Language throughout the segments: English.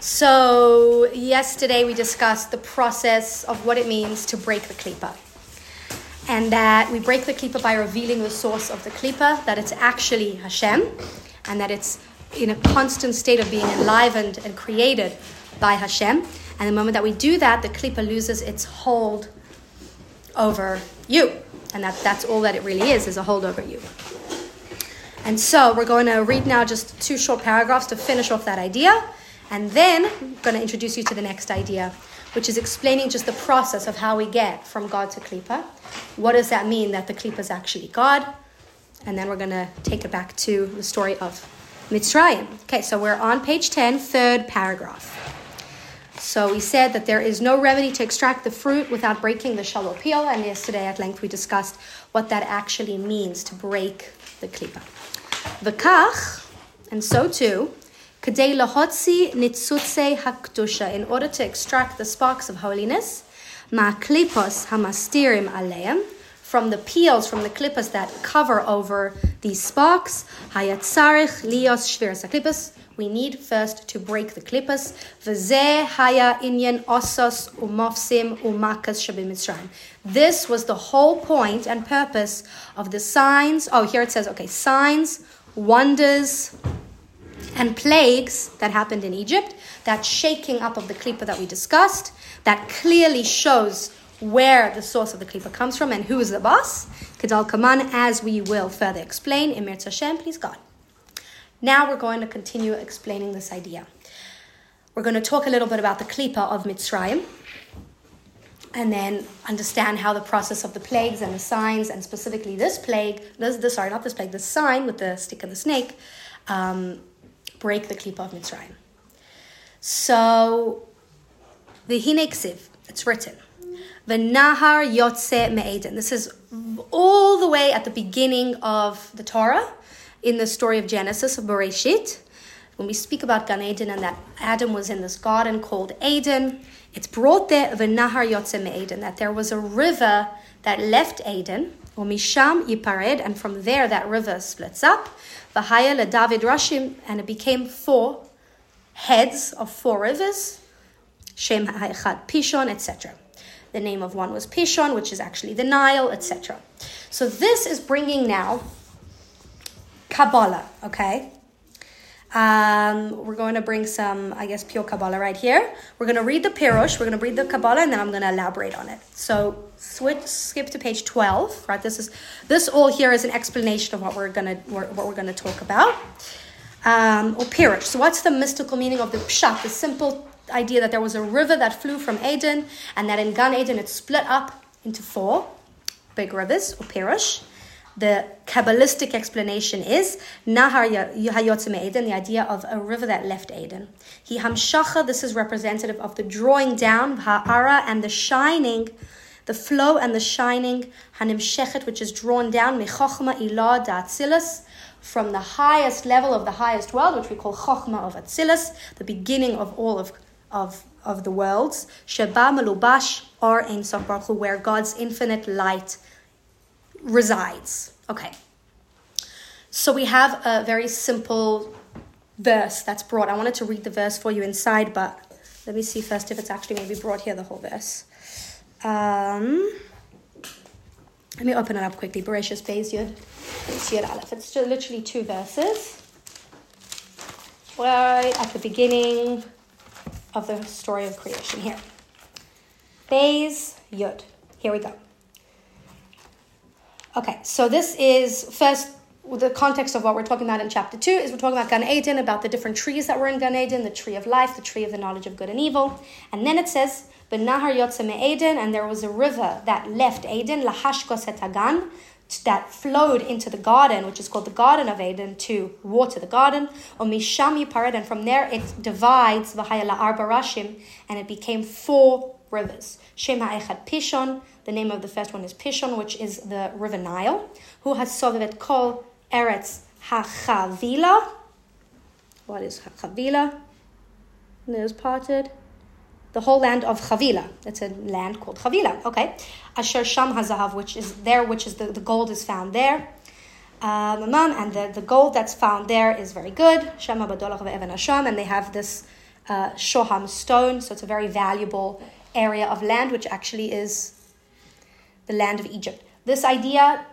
So, yesterday we discussed the process of what it means to break the klipa. And that we break the klipa by revealing the source of the klipa, that it's actually Hashem, and that it's in a constant state of being enlivened and created by Hashem. And the moment that we do that, the klipa loses its hold over you. And that, that's all that it really is, is a hold over you. And so we're going to read now just two short paragraphs to finish off that idea. And then I'm going to introduce you to the next idea, which is explaining just the process of how we get from God to Klippa. What does that mean that the Klippa is actually God? And then we're going to take it back to the story of Mitzrayim. Okay, so we're on page 10, third paragraph. So we said that there is no remedy to extract the fruit without breaking the shallow peel, and yesterday at length we discussed what that actually means to break the klipa. V'kach, and so too, Kadei lahotzi nitzutze hakdusha, in order to extract the sparks of holiness, ma'klipos hamastirim aleim, from the peels, from the klippas that cover over these sparks, hayatzarich lios shviras klippas, we need first to break the klippas. V'zeh haya inyan osos umofsim umakas shabim This was the whole point and purpose of the signs. Oh, here it says, okay, signs, wonders, and plagues that happened in Egypt, that shaking up of the klipa that we discussed, that clearly shows where the source of the klipa comes from and who is the boss. Kedal Kaman, as we will further explain. Emir Hashem, please God. Now we're going to continue explaining this idea. We're going to talk a little bit about the klipa of Mitzrayim and then understand how the process of the plagues and the signs, and specifically this plague, this, this sorry, not this plague, the sign with the stick and the snake, um, break the klipa of Mitzrayim. So, the Hineksiv, it's written, the Nahar Yotze Me'eden. This is all the way at the beginning of the Torah, in the story of Genesis of Bereshit. When we speak about Gan Eden and that Adam was in this garden called Eden, it's brought there the Nahar Yotze Me'eden, that there was a river that left Eden, or Misham Yipared, and from there that river splits up. Vahaya David Rashim, and it became four heads of four rivers, Shem Ha'echad Pishon, etc. The name of one was Pishon, which is actually the Nile, etc. So this is bringing now Kabbalah, okay? Um, we're going to bring some, I guess, pure Kabbalah right here. We're going to read the Pirush, we're going to read the Kabbalah, and then I'm going to elaborate on it. So switch, skip to page 12, right? This is this all here is an explanation of what we're going to what we're going to talk about. Um, or Pirush. So what's the mystical meaning of the Pshat? The simple idea that there was a river that flew from Eden, and that in Gan Eden it split up into four big rivers, or Pirush. The Kabbalistic explanation is Nahar Hayotze Eden, the idea of a river that left Eden. He Hamshacha, this is representative of the drawing down, Ha'ara, and the shining, the flow and the shining, Hanim Shechet, which is drawn down, Mechochma Ilah Da'atzilus, from the highest level of the highest world, which we call Chochma of Atzilus, the beginning of all of, of, of the worlds, Sheba Melubash, or Ein Sof where God's infinite light resides. Okay. So we have a very simple verse that's brought. I wanted to read the verse for you inside, but let me see first if it's actually maybe brought here, the whole verse. Um, let me open it up quickly. Bereshis Beis Yud, Yud Aleph. It's just literally two verses. Right at the beginning of the story of creation here. Beis Yud. Here we go. Okay, so this is first the context of what we're talking about in chapter 2 is we're talking about Gan Eden, about the different trees that were in Gan Eden, the tree of life, the tree of the knowledge of good and evil. And then it says, Benahar Yotze Eden, and there was a river that left Eden, Lahashkos Etagan, that flowed into the garden, which is called the Garden of Eden, to water the garden. Or Misham Yipared, and from there it divides Vahayala Arba Rashim, and it became four rivers. Shem Ha'echad Pishon, the name of the first one is Pishon, which is the River Nile. Who has sovet kol Eretz Hachavila. What is Hachavila? Is parted. The whole land of Chavila. It's a land called Chavila. Okay. Asher Sham Hazahav, which is there, which is the, the gold is found there. Um, and the, the gold that's found there is very good. Shama Badolach Evan Hashem, and they have this uh, shoham stone, so it's a very valuable area of land, which actually is the land of Egypt. This idea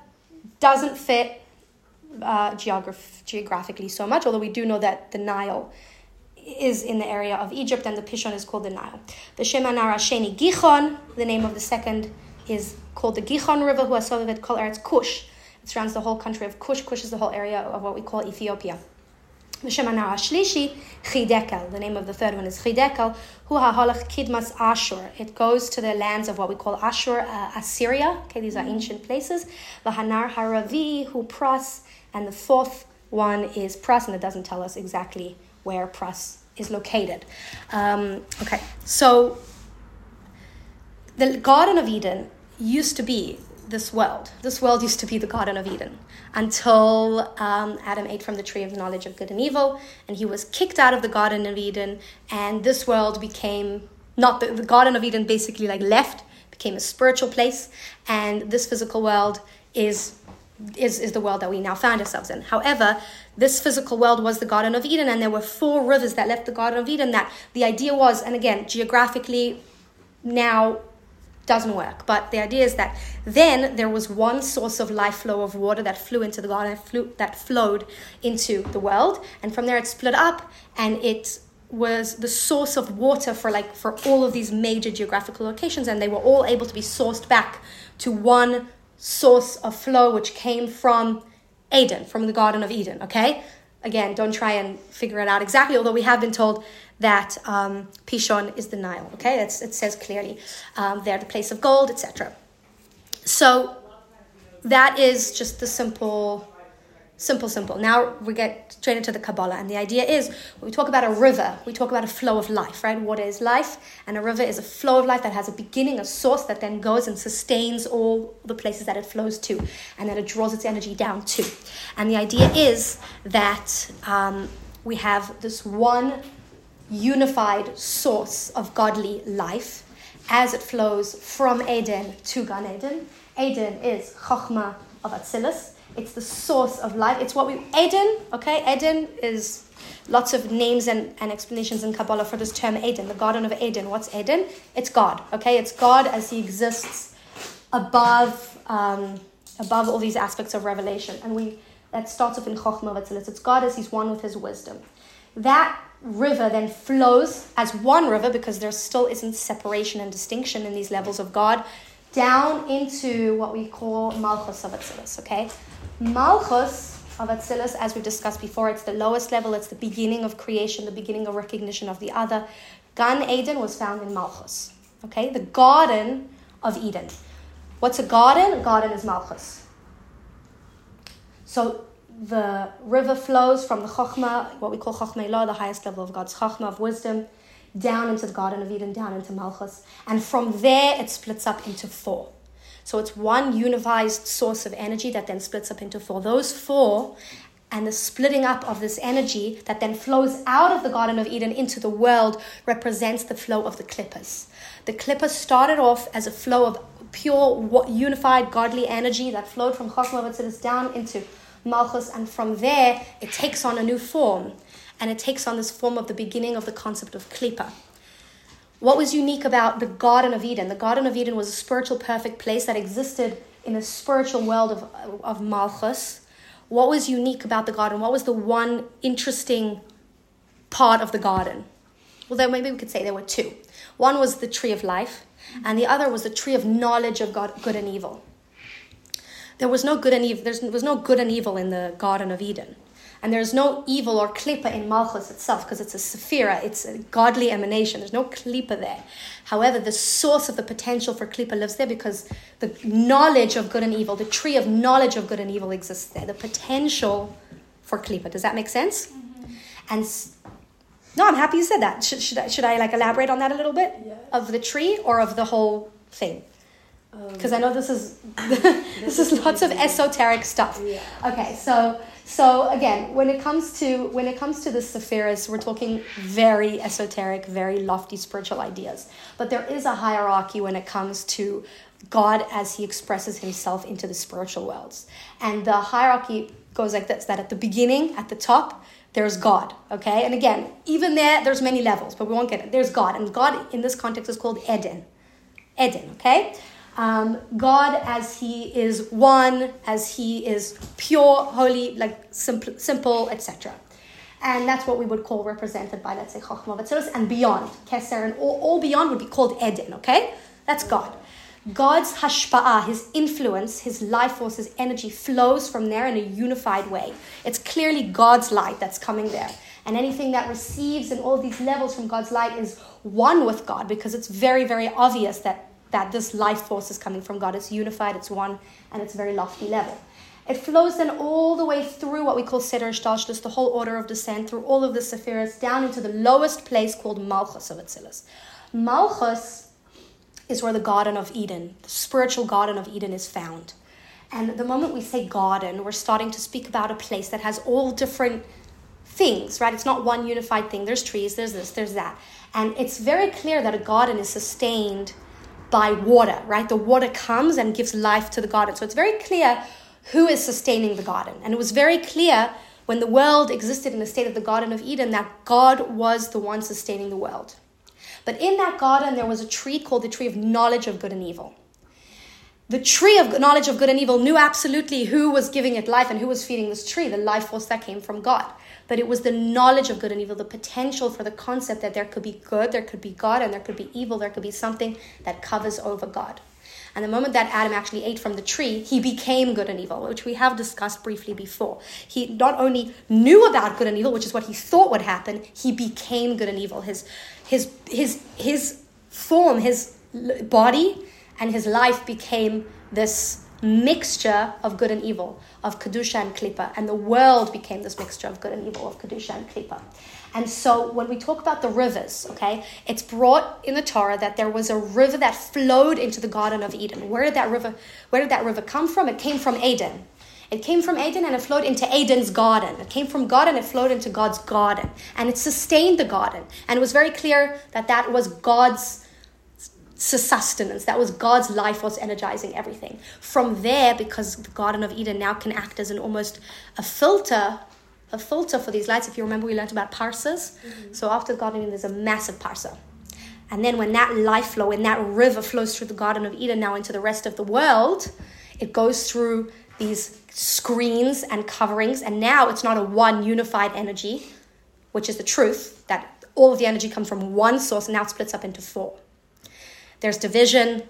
doesn't fit uh, geograph- geographically so much, although we do know that the Nile is in the area of Egypt and the Pishon is called the Nile. The Shema Nara Sheni Gichon, the name of the second is called the Gichon River, who has called Eretz Kush. It surrounds the whole country of Kush. Kush is the whole area of what we call Ethiopia. The Shlishi, Chidekel. The name of the third one is Chidekel, HaHolach Kidmas Ashur. It goes to the lands of what we call Ashur, uh, Assyria. Okay, these are ancient places. The Hanar Haravi, Pras, and the fourth one is Pras, and it doesn't tell us exactly where Pras is located. Um, okay, so the Garden of Eden used to be this world. This world used to be the Garden of Eden until um, Adam ate from the tree of the knowledge of good and evil, and he was kicked out of the Garden of Eden, and this world became not the, the Garden of Eden basically like left, became a spiritual place, and this physical world is is, is the world that we now find ourselves in. However, this physical world was the Garden of Eden, and there were four rivers that left the Garden of Eden. That the idea was, and again, geographically, now doesn't work. But the idea is that then there was one source of life flow of water that flew into the garden, flew, that flowed into the world, and from there it split up, and it was the source of water for like for all of these major geographical locations, and they were all able to be sourced back to one source of flow which came from Eden, from the Garden of Eden, okay? Again, don't try and figure it out exactly, although we have been told that um, Pishon is the Nile, okay? It says clearly um, there, the place of gold, etc. So that is just the simple Simple, simple. Now we get straight into the Kabbalah. And the idea is when we talk about a river, we talk about a flow of life, right? Water is life? And a river is a flow of life that has a beginning, a source that then goes and sustains all the places that it flows to and that it draws its energy down to. And the idea is that um, we have this one unified source of godly life as it flows from Eden to Gan Eden. Eden is Chokhmah of Atzilus it's the source of life. It's what we Eden, okay? Eden is lots of names and, and explanations in Kabbalah for this term Eden, the Garden of Eden. What's Eden? It's God, okay? It's God as He exists above um, above all these aspects of revelation. And we that starts off in Chokhmah Vatzilis. It's God as He's one with His wisdom. That river then flows as one river because there still isn't separation and distinction in these levels of God down into what we call Malchus of Atzilus, okay? Malchus of Atzilus, as we've discussed before, it's the lowest level, it's the beginning of creation, the beginning of recognition of the other. Gan Eden was found in Malchus, okay? The Garden of Eden. What's a garden? A garden is Malchus. So the river flows from the Chokhmah, what we call Chokhmah Law, the highest level of God's Chokhmah of wisdom, down into the Garden of Eden, down into Malchus. And from there, it splits up into four. So it's one unified source of energy that then splits up into four. Those four and the splitting up of this energy that then flows out of the Garden of Eden into the world represents the flow of the Klippas. The Klippas started off as a flow of pure, unified, godly energy that flowed from Chokhmah Vatzilis down into Malchus, and from there it takes on a new form and it takes on this form of the beginning of the concept of klipa. What was unique about the Garden of Eden? The Garden of Eden was a spiritual perfect place that existed in a spiritual world of, of Malchus. What was unique about the garden? What was the one interesting part of the garden? Well, then maybe we could say there were two. One was the tree of life, and the other was the tree of knowledge of God, good and evil. There was no good and evil. There was no good and evil in the Garden of Eden. And there's no evil or klipa in Malchus itself because it's a sephira, it's a godly emanation. There's no klipa there. However, the source of the potential for klipa lives there because the knowledge of good and evil, the tree of knowledge of good and evil exists there. The potential for klipa. Does that make sense? Mm-hmm. And no, I'm happy you said that. Should, should, I, should I like elaborate on that a little bit? Of the tree or of the whole thing? Because um, I know this is this is lots of esoteric stuff. Yeah. Okay, so so again, when it comes to when it comes to the Sephiris, we're talking very esoteric, very lofty spiritual ideas. But there is a hierarchy when it comes to God as He expresses Himself into the spiritual worlds, and the hierarchy goes like this: that at the beginning, at the top, there's God, okay? And again, even there, there's many levels, but we won't get it. There's God, and God in this context is called Eden. Eden, okay? Um, God as He is one, as He is pure, holy, like simple, simple etc. And that's what we would call represented by, let's say, Chochmah Vatzilus and beyond. Keser and all, all beyond would be called Eden, okay? That's God. God's hashpa'ah, his influence, his life force, his energy flows from there in a unified way. It's clearly God's light that's coming there. And anything that receives in all these levels from God's light is one with God because it's very, very obvious that, that this life force is coming from God. It's unified, it's one, and it's very lofty level. It flows then all the way through what we call Seder Shtalshlus, the whole order of descent, through all of the Sephiras, down into the lowest place called Malchus of Atzilus. Malchus is where the Garden of Eden, the spiritual Garden of Eden, is found. And the moment we say garden, we're starting to speak about a place that has all different things, right? It's not one unified thing. There's trees, there's this, there's that. And it's very clear that a garden is sustained by water, right? The water comes and gives life to the garden. So it's very clear who is sustaining the garden. And it was very clear when the world existed in the state of the Garden of Eden that God was the one sustaining the world. But in that garden, there was a tree called the tree of knowledge of good and evil. The tree of knowledge of good and evil knew absolutely who was giving it life and who was feeding this tree, the life force that came from God. But it was the knowledge of good and evil, the potential for the concept that there could be good, there could be God, and there could be evil, there could be something that covers over God. And the moment that Adam actually ate from the tree, he became good and evil, which we have discussed briefly before. He not only knew about good and evil, which is what he thought would happen, he became good and evil. His his his his form, his body and his life became this mixture of good and evil, of Kedusha and Klippa. And the world became this mixture of good and evil, of Kedusha and Klippa. And so when we talk about the rivers, okay, it's brought in the Torah that there was a river that flowed into the Garden of Eden. Where did that river, where did that river come from? It came from Eden. It came from Eden and it flowed into Eden's garden. It came from God and it flowed into God's garden. And it sustained the garden. And it was very clear that that was God's sustenance. That was God's life was energizing everything. From there, because the Garden of Eden now can act as an almost a filter, a filter for these lights. If you remember, we learned about parsas. Mm-hmm. So after the Garden of Eden, there's a massive parsa. And then when that life flow, when that river flows through the Garden of Eden now into the rest of the world, it goes through these screens and coverings. And now it's not a one unified energy, which is the truth, that all of the energy comes from one source and now it splits up into four there's division.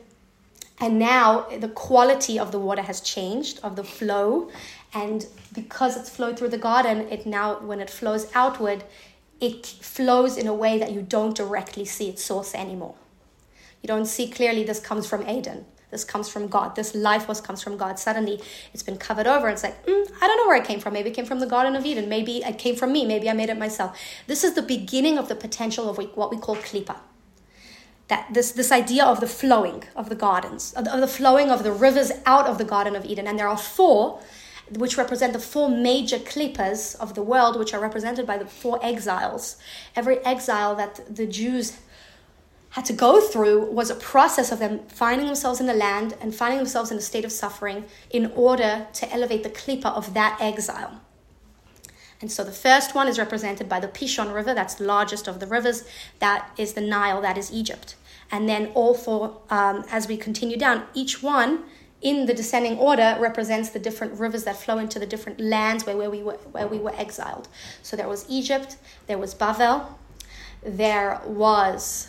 And now the quality of the water has changed, of the flow. And because it's flowed through the garden, it now, when it flows outward, it flows in a way that you don't directly see its source anymore. You don't see clearly this comes from Eden. This comes from God. This life was comes from God. Suddenly, it's been covered over. It's like, mm, I don't know where it came from. Maybe it came from the Garden of Eden. Maybe it came from me. Maybe I made it myself. This is the beginning of the potential of what we call klipa that this this idea of the flowing of the gardens of the, of the flowing of the rivers out of the garden of eden and there are four which represent the four major klippas of the world, which are represented by the four exiles. Every exile that the Jews had to go through was a process of them finding themselves in the land and finding themselves in a state of suffering in order to elevate the klippa of that exile. And so the first one is represented by the Pishon River, that's the largest of the rivers. That is the Nile, that is Egypt. And then all four, um, as we continue down, each one in the descending order represents the different rivers that flow into the different lands where, where, we, were, where we were exiled. So there was Egypt, there was Bavel, there was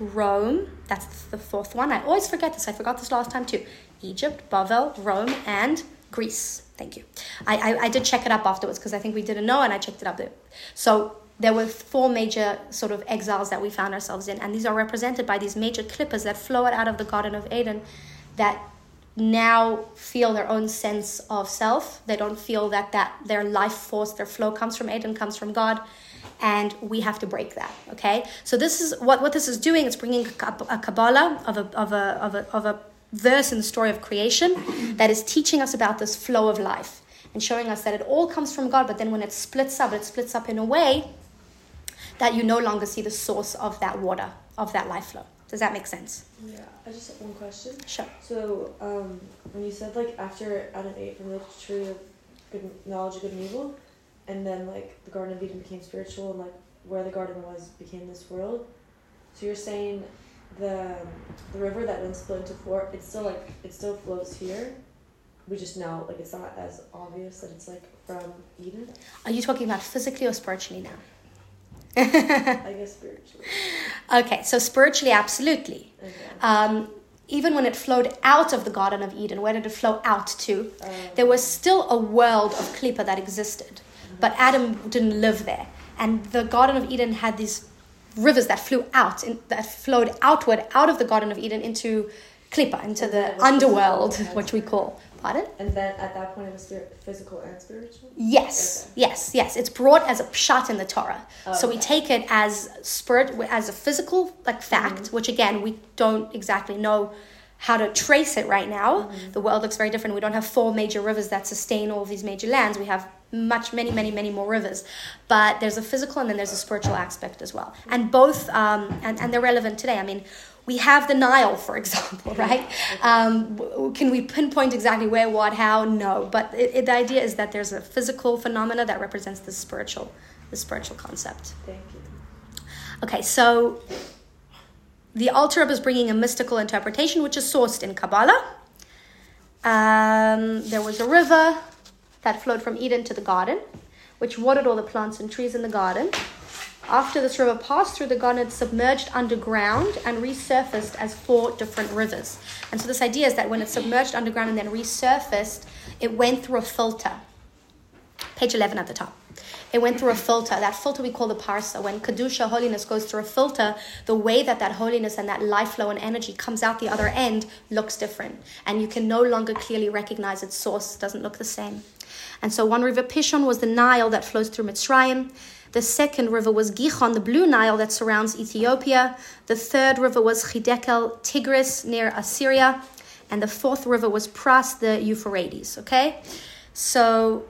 Rome, that's the fourth one. I always forget this, I forgot this last time too. Egypt, Bavel, Rome, and Greece. Thank you. I, I, I did check it up afterwards because I think we didn't know and I checked it up. There. So there were four major sort of exiles that we found ourselves in, and these are represented by these major klippas that flow out of the Garden of Eden that now feel their own sense of self. They don't feel that, that their life force, their flow comes from Eden, comes from God, and we have to break that. Okay, so this is what, what this is doing. It's bringing a, a Kabbalah of a, of, a, of, a, of a verse in the story of creation that is teaching us about this flow of life and showing us that it all comes from God, but then when it splits up, it splits up in a way that you no longer see the source of that water, of that life flow. Does that make sense? Yeah, I just have one question. Sure. So, um, when you said like after Adam ate from the tree of good knowledge of good and evil, and then like the Garden of Eden became spiritual, and like where the garden was became this world. So you're saying the the river that then split into four, it's still like it still flows here. We just know like it's not as obvious that it's like from Eden. Are you talking about physically or spiritually now? I guess spiritually. Okay, so spiritually, absolutely. Okay. Um, even when it flowed out of the Garden of Eden, where did it flow out to? Um, There was still a world of Klippa that existed, but Adam didn't live there. And the Garden of Eden had these rivers that flew out, in, that flowed outward out of the Garden of Eden into Klippa, into the underworld, which we call. Pardon? and then at that point it was physical and spiritual. Yes, Okay. yes, yes. It's brought as a pshat in the Torah. So we take it as spirit, as a physical like fact, Mm-hmm. which again we don't exactly know how to trace it right now. Mm-hmm. The world looks very different. We don't have four major rivers that sustain all of these major lands. We have much, many, many, many more rivers. But there's a physical and then there's a spiritual aspect as well. And both, um, and, and they're relevant today. I mean, we have the Nile, for example, right? Um, can we pinpoint exactly where, what, how? No. But it, it, the idea is that there's a physical phenomena that represents the spiritual, the spiritual concept. Thank you. Okay, so the Rebbe is bringing a mystical interpretation, which is sourced in Kabbalah. Um, there was a river that flowed from Eden to the garden, which watered all the plants and trees in the garden. After this river passed through the garden, it submerged underground and resurfaced as four different rivers. And so, this idea is that when it submerged underground and then resurfaced, it went through a filter. Page 11 at the top. It went through a filter. That filter we call the parsa. When Kedusha, holiness, goes through a filter, the way that that holiness and that life flow and energy comes out the other end looks different. And you can no longer clearly recognize its source, it doesn't look the same. And so one river, Pishon, was the Nile that flows through Mitzrayim. The second river was Gihon, the blue Nile that surrounds Ethiopia. The third river was Chidekel, Tigris, near Assyria. And the fourth river was Pras, the Euphrates. Okay? So,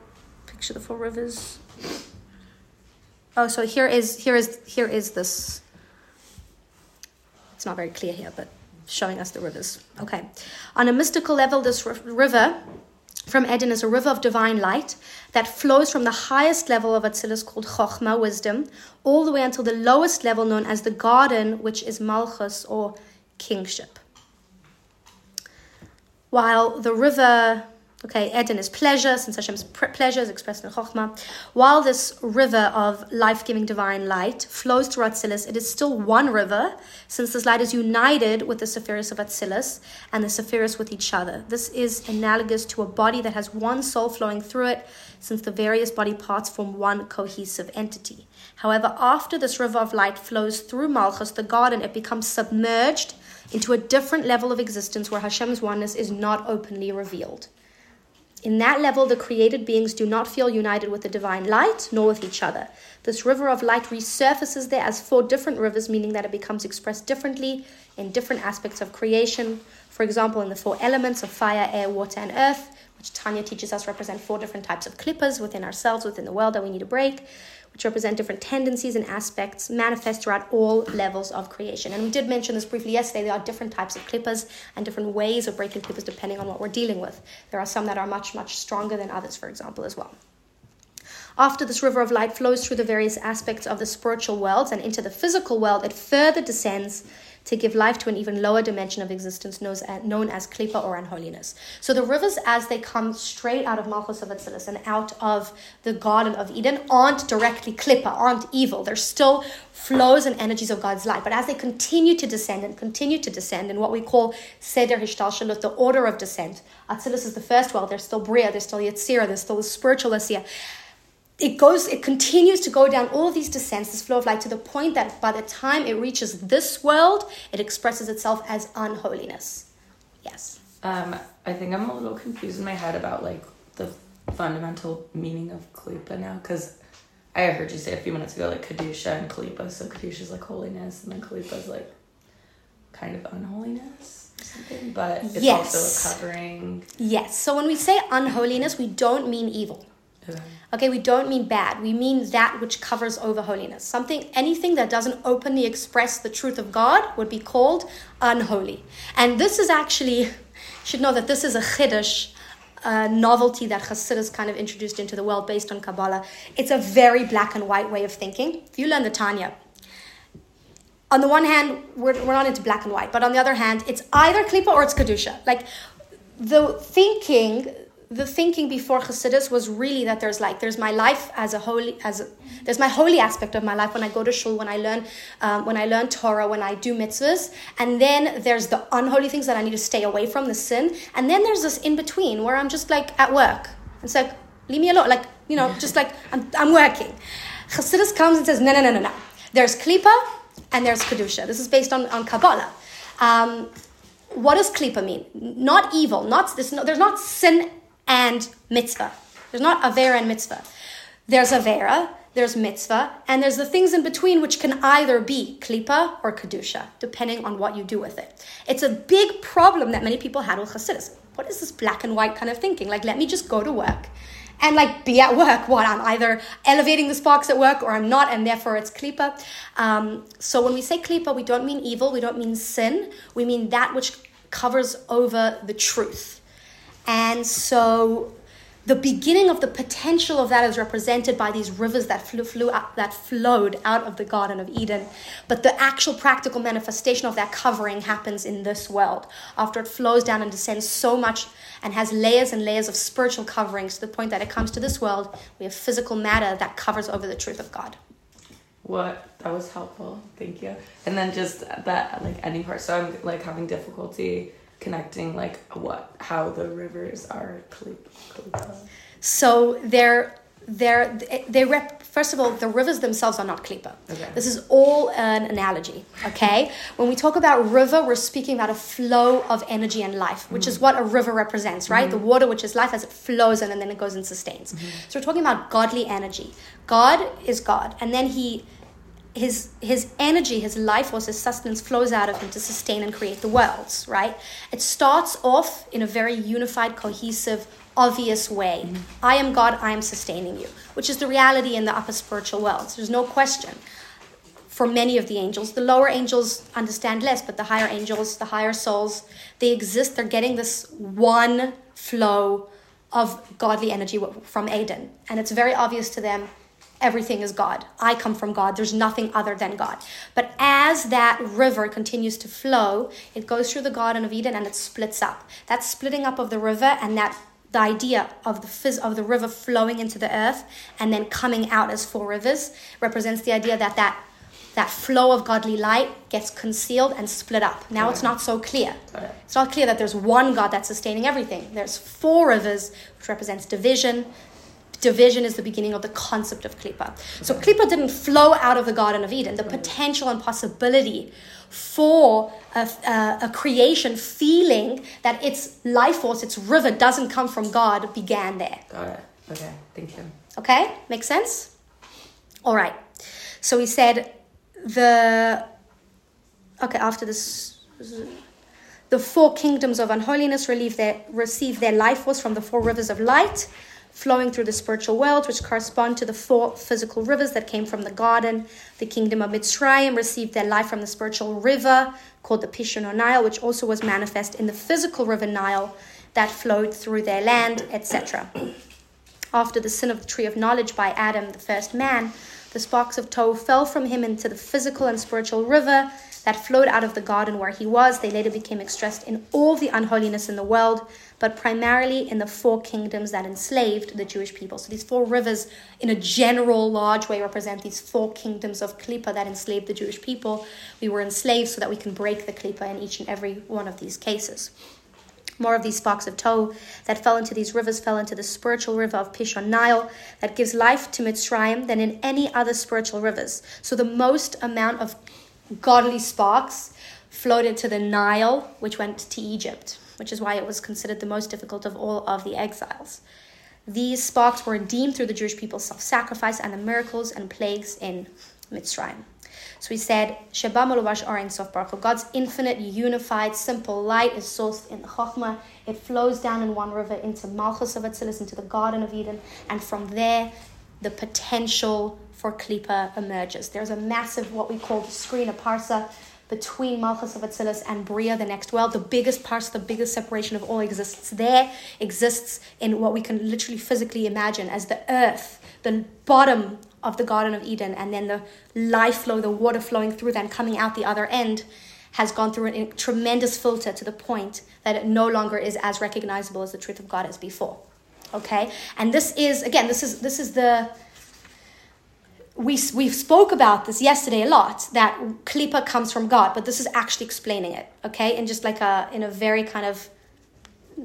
picture the four rivers. Oh, so here is here is here is this. It's not very clear here, but showing us the rivers. Okay, on a mystical level, this river from Eden is a river of divine light that flows from the highest level of Atzilus called Chochmah, wisdom, all the way until the lowest level known as the garden, which is Malchus or kingship. While the river, okay, Eden is pleasure, since Hashem's pleasure is expressed in Chochmah. While this river of life giving divine light flows through Atzilus, it is still one river, since this light is united with the Sephiris of Atzilus and the Sephiris with each other. This is analogous to a body that has one soul flowing through it, since the various body parts form one cohesive entity. However, after this river of light flows through Malchus, the garden, it becomes submerged into a different level of existence where Hashem's oneness is not openly revealed. In that level, the created beings do not feel united with the divine light nor with each other. This river of light resurfaces there as four different rivers, meaning that it becomes expressed differently in different aspects of creation. For example, in the four elements of fire, air, water, and earth, which Tanya teaches us represent four different types of klippas within ourselves, within the world that we need to break, which represent different tendencies and aspects manifest throughout all levels of creation. And we did mention this briefly yesterday. There are different types of klippas and different ways of breaking klippas depending on what we're dealing with. There are some that are much, much stronger than others, for example, as well. After this river of light flows through the various aspects of the spiritual worlds and into the physical world, it further descends to give life to an even lower dimension of existence uh, known as, known as klipa or unholiness. So the rivers, as they come straight out of Malchus of Atzilus and out of the Garden of Eden, aren't directly klipa, aren't evil. They're still flows and energies of God's light. But as they continue to descend and continue to descend in what we call Seder Hishtalshalut, the order of descent, Atzilus is the first world. There's still Bria, there's still Yetzirah, there's still the spiritual Asiya it goes it continues to go down all of these descents this flow of light to the point that by the time it reaches this world it expresses itself as unholiness yes Um, I think I'm a little confused in my head about like the fundamental meaning of Kalipa now because I heard you say a few minutes ago like Kadusha and Kalipa. So Kadusha is like holiness and then Kalipa is like kind of unholiness or something. But it's Yes. also a covering. yes so when we say unholiness we don't mean evil Okay we don't mean bad we mean that which covers over holiness something anything that doesn't openly express the truth of god would be called unholy and this is actually should know that this is a chiddush a novelty that Hasidus kind of introduced into the world based on Kabbalah. It's a very black and white way of thinking. If you learn the Tanya, on the one hand, we're, we're not into black and white, but on the other hand, it's either Klippa or it's Kedusha. Like the thinking, the thinking before Hasidus was really that there's like there's my life as a holy as a, there's my holy aspect of my life when I go to shul, when I learn um, when I learn Torah, when I do mitzvahs, and then there's the unholy things that I need to stay away from, the sin, and then there's this in between where I'm just like at work. It's like leave me alone, like you know, just like I'm I'm working. Hasidus comes and says no no no no no. There's klipa and there's kedusha. This is based on on Kabbalah. Um, what does klipa mean? Not evil. Not there's, no, there's not sin and mitzvah. There's not avera and mitzvah. There's avera, there's mitzvah, and there's the things in between which can either be klipa or kedusha, depending on what you do with it. It's a big problem that many people had with Hasidus. What is this black and white kind of thinking? Like, let me just go to work and like be at work. What I'm either elevating the sparks at work or I'm not, and therefore it's klipa. Um, so when we say klipa, we don't mean evil, we don't mean sin, we mean that which covers over the truth. And so the beginning of the potential of that is represented by these rivers that flew, flew out, that flowed out of the Garden of Eden. But the actual practical manifestation of that covering happens in this world after it flows down and descends so much and has layers and layers of spiritual coverings to the point that it comes to this world. We have physical matter that covers over the truth of God. What that was helpful. Thank you. And then just that like any part. So I'm like having difficulty connecting like what how the rivers are klipa. So they're they're they rep first of all the rivers themselves are not klipa Okay. this is all an analogy okay? When we talk about river we're speaking about a flow of energy and life which is mm-hmm. what a river represents right? The mm-hmm. water which is life as it flows in and then it goes and sustains. Mm-hmm. So we're talking about godly energy. God is god and then he his his energy, his life force, his sustenance flows out of him to sustain and create the worlds, right? It starts off in a very unified, cohesive, obvious way. Mm-hmm. I am God, I am sustaining you, which is the reality in the upper spiritual worlds. There's no question. For many of the angels, the lower angels understand less, but the higher angels, the higher souls, they exist. They're getting this one flow of godly energy from Aden, and it's very obvious to them everything is God. I come from God. There's nothing other than God. But as that river continues to flow, it goes through the Garden of Eden and it splits up. That splitting up of the river and that the idea of the phys- of the river flowing into the earth and then coming out as four rivers represents the idea that that that flow of godly light gets concealed and split up. Now it's not so clear. It's not clear that there's one God that's sustaining everything. There's four rivers, which represents division, division is the beginning of the concept of klipa. So klipa didn't flow out of the Garden of Eden. The potential and possibility for a, a, a creation feeling that its life force, its river, doesn't come from God began there. Got it. Okay. Thank you. Okay, makes sense? All right. So we said the. Okay, after this. The four kingdoms of unholiness relieve their, receive their life force from the four rivers of light flowing through the spiritual world, which correspond to the four physical rivers that came from the garden. The kingdom of Mitzrayim received their life from the spiritual river called the Pishon or Nile, which also was manifest in the physical river Nile that flowed through their land, etc. After the sin of the tree of knowledge by Adam, the first man, the sparks of Tohu fell from him into the physical and spiritual river that flowed out of the garden where he was. They later became expressed in all the unholiness in the world, but primarily in the four kingdoms that enslaved the Jewish people. So these four rivers, in a general, large way, represent these four kingdoms of Klippa that enslaved the Jewish people. We were enslaved so that we can break the Klippa in each and every one of these cases. More of these sparks of Tohu that fell into these rivers fell into the spiritual river of Pishon Nile that gives life to Mitzrayim than in any other spiritual rivers. So the most amount of godly sparks flowed into the Nile, which went to Egypt, which is why it was considered the most difficult of all of the exiles. These sparks were redeemed through the Jewish people's self sacrifice and the miracles and plagues in Mitzrayim. So we said, Sheba Mulubash Orin Sof Baruch God's infinite, unified, simple light is sourced in the Chokhmah. It flows down in one river into Malchus of Atzilus, into the Garden of Eden, and from there, the potential for Klippa emerges. There's a massive, what we call the screen, of parsa, between Malchus of Atzilus and Bria, the next world. The biggest parts, the biggest separation of all exists there, exists in what we can literally physically imagine as the earth, the bottom of the Garden of Eden, and then the life flow, the water flowing through that and coming out the other end has gone through a tremendous filter to the point that it no longer is as recognizable as the truth of God as before. Okay? And this is again, this is this is the we we spoke about this yesterday a lot that klipa comes from God, but this is actually explaining it, okay? And just like a in a very kind of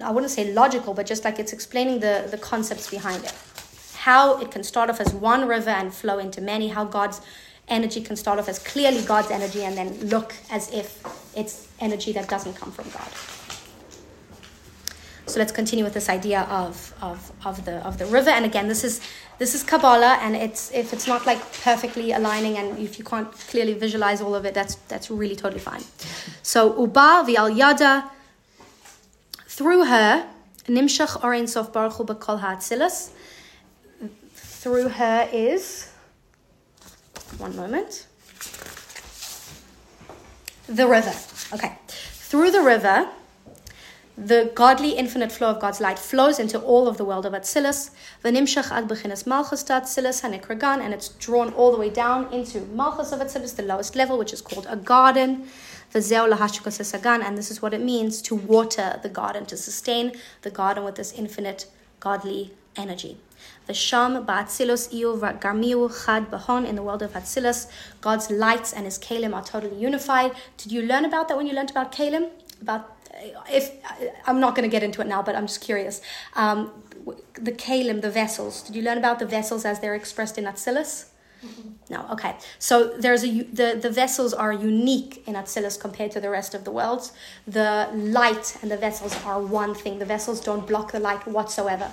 I wouldn't say logical, but just like it's explaining the the concepts behind it. How it can start off as one river and flow into many, how God's energy can start off as clearly God's energy and then look as if it's energy that doesn't come from God. So let's continue with this idea of, of, of the of the river. And again, this is this is Kabbalah, and it's if it's not like perfectly aligning, and if you can't clearly visualize all of it, that's that's really totally fine. So Uba vial yada through her nimshach orein sof baruch hu ha'atzilas. Through her is one moment. The river. Okay. Through the river the godly infinite flow of God's light flows into all of the world of Atzilus, v'nimshach ad bechinas malchus Atzilus hanikragan, and it's drawn all the way down into malchus of Atzilus, the lowest level, which is called a garden. The V'zeu lahashukos and this is what it means to water the garden, to sustain the garden with this infinite godly energy. The V'sham ba'atzilus iu garmiu chad bahon, in the world of Atzilus, God's lights and his kalim are totally unified. Did you learn about that when you learned about kalim? About if I'm not going to get into it now, but I'm just curious. Um, the kalim, the vessels. Did you learn about the vessels as they're expressed in Atzilus? Mm-hmm. No. Okay. So there's a the the vessels are unique in Atzilus compared to the rest of the worlds. The light and the vessels are one thing. The vessels don't block the light whatsoever.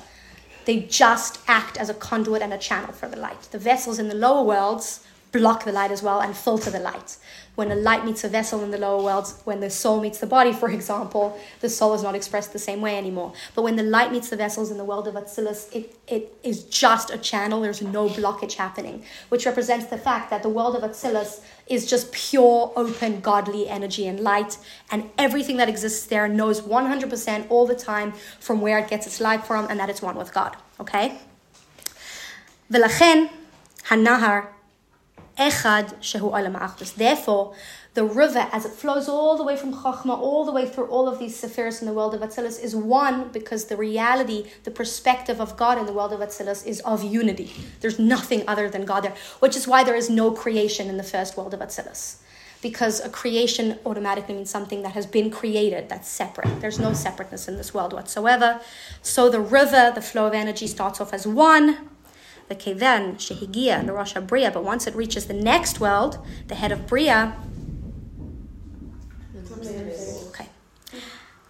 They just act as a conduit and a channel for the light. The vessels in the lower worlds block the light as well and filter the light when a light meets a vessel in the lower worlds, when the soul meets the body, for example, the soul is not expressed the same way anymore. But when the light meets the vessels in the world of Atzilus, it, it is just a channel, there's no blockage happening, which represents the fact that the world of Atzilus is just pure, open, godly energy and light, and everything that exists there knows 100% all the time from where it gets its light from, and that it's one with God. Okay? ולכן, הנהר Echad Shehu Olam Achdus. Therefore, the river, as it flows all the way from Chachma, all the way through all of these Sephiros in the world of Atzilus, is one because the reality, the perspective of God in the world of Atzilus is of unity. There's nothing other than God there, which is why there is no creation in the first world of Atzilus. Because a creation automatically means something that has been created, that's separate. There's no separateness in this world whatsoever. So the river, the flow of energy, starts off as one, the Keven, Shehigia, the Rosh Bria, but once it reaches the next world, the head of Bria, okay.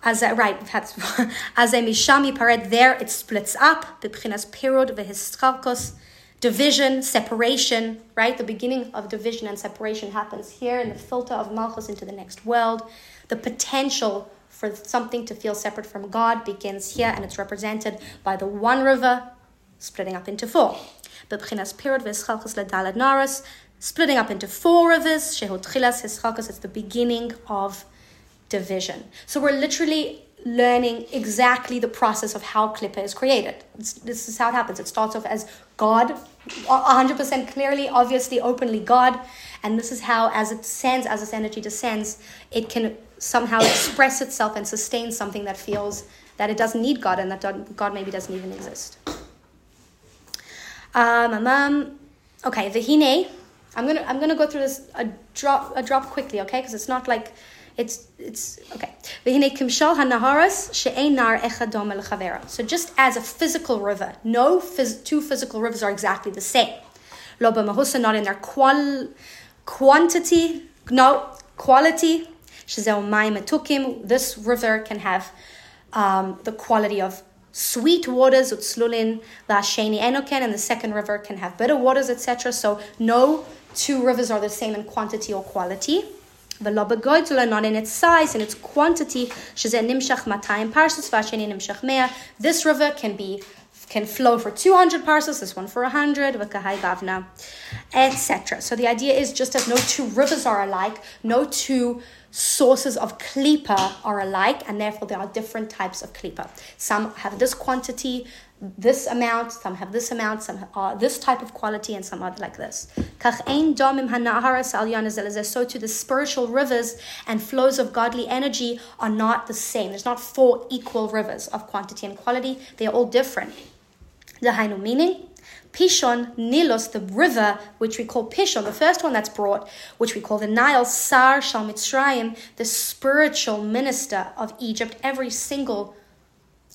As a, right, as a mishami pared there, it splits up. Bibchinas pirud vehischalkos, division, separation. Right, the beginning of division and separation happens here in the filter of malchus into the next world. The potential for something to feel separate from God begins here, and it's represented by the one river splitting up into four. Bebchinas pirud v'eschalchus ledalad naras, splitting up into four rivers. Shehot chilas eschalchus, it's the beginning of division. So we're literally learning exactly the process of how Klippa is created. It's, this is how it happens. It starts off as God, 100% clearly, obviously, openly God. And this is how, as it descends, as this energy descends, it can somehow express itself and sustain something that feels that it doesn't need God and that God maybe doesn't even exist. Um, um, okay, vihine. I'm gonna I'm gonna go through this a drop a drop quickly, okay? Because it's not like it's it's okay. Vihine kimshal hanaharas she'ein echadom el chavera. So just as a physical river, no phys- two physical rivers are exactly the same. Lo mahusa not in their qual quantity, no quality. This river can have um, the quality of sweet waters, utzlulin, sheni enoken, and the second river can have bitter waters, etc. So no two rivers are the same in quantity or quality. The lobagoitula, not in its size, in its quantity, This river can be can flow for 200 parcels, this one for 100, v'kahai gavna, etc. So the idea is just as no two rivers are alike, no two sources of klipa are alike, and therefore there are different types of klipa. Some have this quantity, this amount, some have this amount, some are this type of quality, and some are like this. So to the spiritual rivers and flows of godly energy are not the same. There's not four equal rivers of quantity and quality. They are all different. The Hainu meaning, Pishon, Nilos, the river, which we call Pishon, the first one that's brought, which we call the Nile, Sar Shal Mitzrayim, the spiritual minister of Egypt. Every single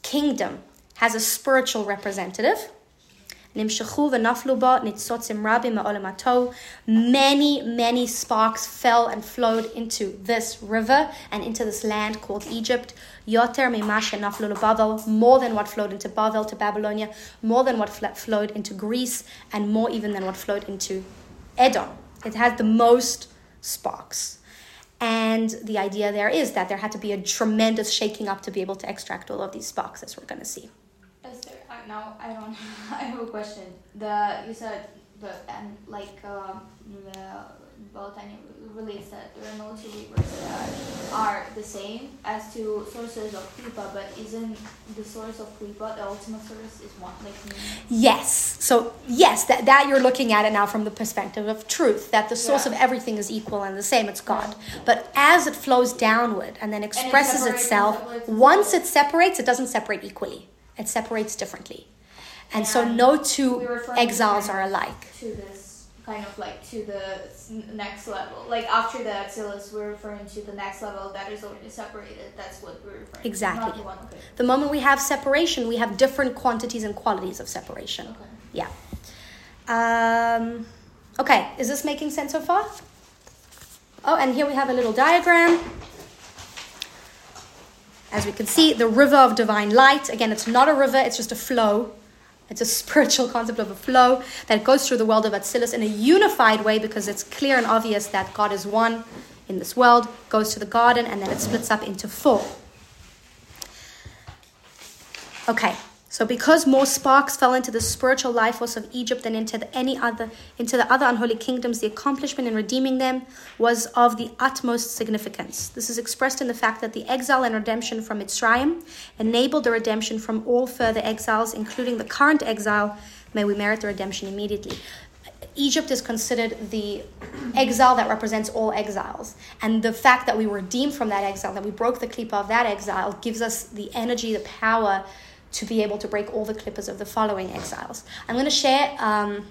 kingdom has a spiritual representative. Many, many sparks fell and flowed into this river and into this land called Egypt. Yoter naflu more than what flowed into Bavel to Babylonia, more than what flowed into Greece, and more even than what flowed into Edom. It had the most sparks. And the idea there is that there had to be a tremendous shaking up to be able to extract all of these sparks, as we're going to see. Esther, now I don't. I have a question. The you said the and like um, the Balatani release that there are no two rivers that are the same as to sources of klippa, but isn't the source of klippa the ultimate source is one like Yes. So yes, that, that you're looking at it now from the perspective of truth, that the source yeah. of everything is equal and the same, it's God. But as it flows downward and then expresses and it itself, once it separates, it doesn't separate equally. It separates differently. And, and so no two exiles are alike. To this kind of like to the next level. Like after the Atzilus, we're referring to the next level that is already separated. That's what we're referring exactly. to. Exactly. Okay. The moment we have separation, we have different quantities and qualities of separation. Okay. Yeah. Um, okay, is this making sense so far? Oh, and here we have a little diagram. As we can see, the river of divine light. Again, it's not a river, it's just a flow it's a spiritual concept of a flow that goes through the world of Atzilus in a unified way because it's clear and obvious that God is one in this world, goes to the garden, and then it splits up into four. Okay, so because more sparks fell into the spiritual life force of Egypt than into the, any other into the other unholy kingdoms, the accomplishment in redeeming them was of the utmost significance. This is expressed in the fact that the exile and redemption from Mitzrayim enabled the redemption from all further exiles, including the current exile. May we merit the redemption immediately. Egypt is considered the exile that represents all exiles. And the fact that we were redeemed from that exile, that we broke the klippa of that exile, gives us the energy, the power to be able to break all the klippas of the following exiles. I'm going to share um,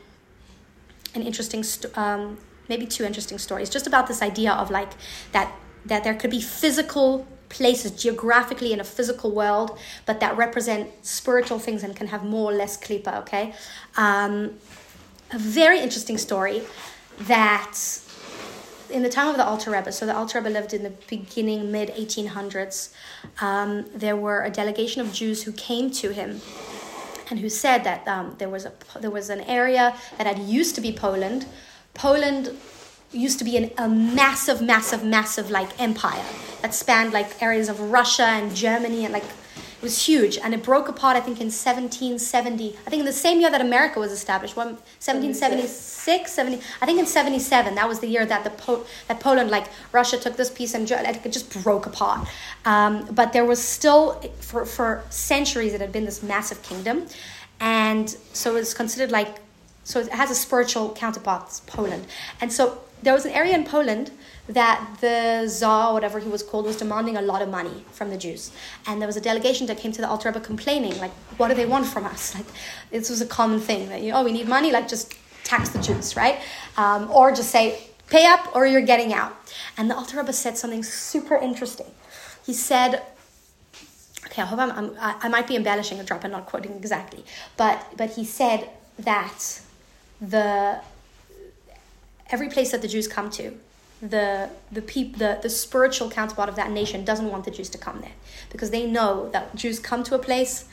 an interesting, st- um, maybe two interesting stories, just about this idea of like that that there could be physical places geographically in a physical world, but that represent spiritual things and can have more or less klippa. Okay, um, a very interesting story that in the time of the Alter Rebbe, so the Alter Rebbe lived in the beginning, mid 1800s, um, there were a delegation of Jews who came to him and who said that um, there, was a, there was an area that had used to be Poland. Poland used to be an, a massive, massive, massive like empire that spanned like areas of Russia and Germany and like was huge, and it broke apart. I think in 1770. I think in the same year that America was established, 1776, 70. I think in 77. That was the year that the po- that Poland, like Russia, took this piece and it just broke apart. Um, but there was still for for centuries it had been this massive kingdom, and so it's considered like so it has a spiritual counterpart, Poland, and so there was an area in Poland that the Tsar, whatever he was called, was demanding a lot of money from the Jews. And there was a delegation that came to the Alter Rebbe complaining, like, what do they want from us? Like, this was a common thing that, you know, oh, we need money, like, just tax the Jews, right? Um, or just say, pay up or you're getting out. And the Alter Rebbe said something super interesting. He said, okay, I hope I'm, I'm I might be embellishing a drop and not quoting exactly, but, but he said that the every place that the Jews come to, the the peop, the the spiritual counterpart of that nation doesn't want the Jews to come there because they know that Jews come to a place,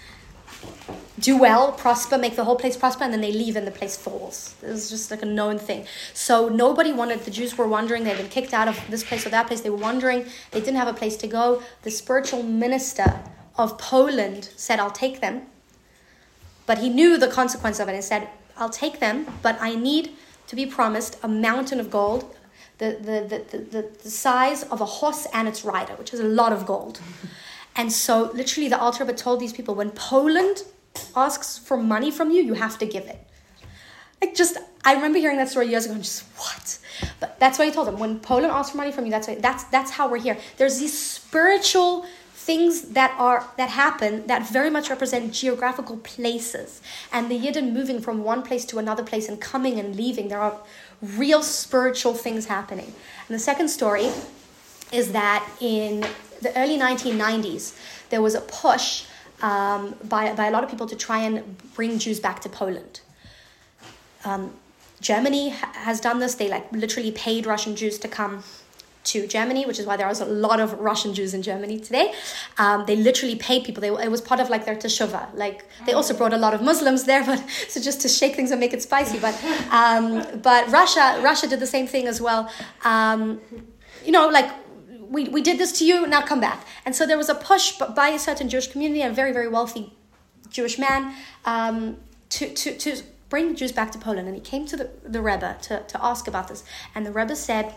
do well, prosper, make the whole place prosper, and then they leave and the place falls. It's just like a known thing. So nobody wanted. The Jews were wondering. They'd been kicked out of this place or that place. They were wondering. They didn't have a place to go. The spiritual minister of Poland said, "I'll take them." But he knew the consequence of it and said, I'll take them, but I need to be promised a mountain of gold, the, the, the, the, the, size of a horse and its rider, which is a lot of gold. And so, literally, the Alter Rebbe told these people when Poland asks for money from you, you have to give it. Like, just, I remember hearing that story years ago and just, what? But that's what he told them. When Poland asks for money from you, that's, why, that's, that's how we're here. There's these spiritual things that are that happen that very much represent geographical places and the yidden moving from one place to another place and coming and leaving there are real spiritual things happening. And the second story is that in the early 1990s there was a push um, by, by a lot of people to try and bring jews back to poland. Um, germany has done this. They like literally paid russian jews to come to Germany, which is why there are a lot of Russian Jews in Germany today. Um, they literally paid people. They, it was part of like their teshuvah. Like they also brought a lot of Muslims there, but so just to shake things and make it spicy. But um, but Russia Russia did the same thing as well. Um, you know, like we, we did this to you, now come back. And so there was a push by a certain Jewish community, a very very wealthy Jewish man, um, to to to bring Jews back to Poland. And he came to the the Rebbe to to ask about this, and the Rebbe said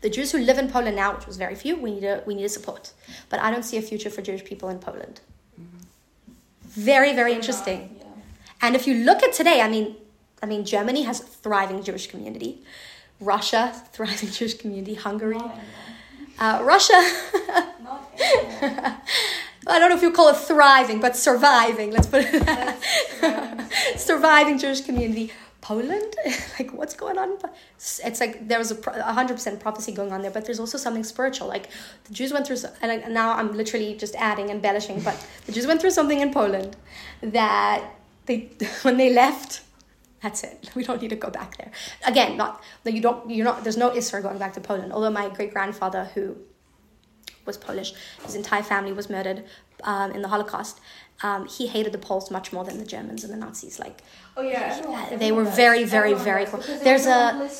the Jews who live in Poland now, which was very few, we need a, we need to support. But I don't see a future for Jewish people in Poland. Very very interesting. Yeah. And if you look at today, I mean, I mean Germany has a thriving Jewish community, Russia thriving Jewish community, Hungary, uh, Russia. Not. I don't know if you call it thriving, but surviving. Let's put it That's- surviving Jewish community. Poland, like what's going on? It's like there was a hundred percent prophecy going on there, but there's also something spiritual. Like the Jews went through, and now I'm literally just adding, embellishing, but the Jews went through something in Poland that they, when they left, that's it. We don't need to go back there again. Not that you don't. You're not. There's no isser going back to Poland. Although my great grandfather, who was Polish, his entire family was murdered um, in the Holocaust. Um, he hated the Poles much more than the Germans and the Nazis. Like Oh yeah, everyone, they were very, very, very cool. There's a-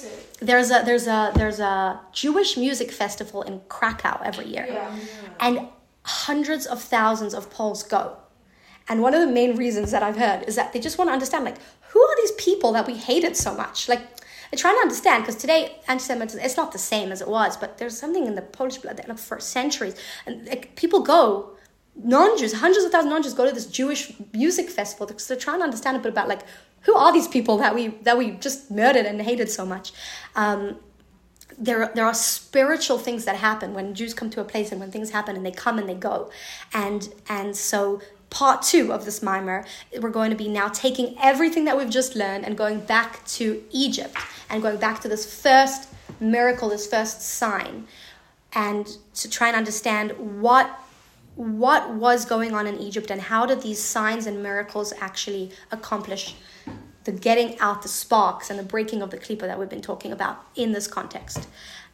there's a there's a there's a Jewish music festival in Krakow every year, Yeah. and hundreds of thousands of Poles go. And one of the main reasons that I've heard is that they just want to understand, like, who are these people that we hated so much? Like, they're trying to understand because today anti-Semitism it's not the same as it was, but there's something in the Polish blood that, like, for centuries, and like, people go. Non-Jews, hundreds of thousands of non-Jews go to this Jewish music festival because they're trying to understand a bit about like who are these people that we that we just murdered and hated so much. Um, there there are spiritual things that happen when Jews come to a place and when things happen and they come and they go, and and so part two of this maamar we're going to be now taking everything that we've just learned and going back to Egypt and going back to this first miracle, this first sign, and to try and understand what what was going on in Egypt and how did these signs and miracles actually accomplish the getting out the sparks and the breaking of the klippa that we've been talking about in this context.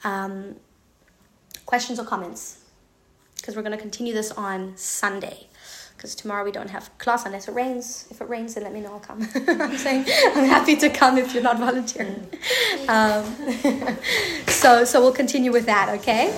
Um, questions or comments? Because we're going to continue this on Sunday. Because tomorrow we don't have class unless it rains. If it rains, then let me know. I'll come. I'm saying I'm happy to come if you're not volunteering. Um, so so we'll continue with that. Okay.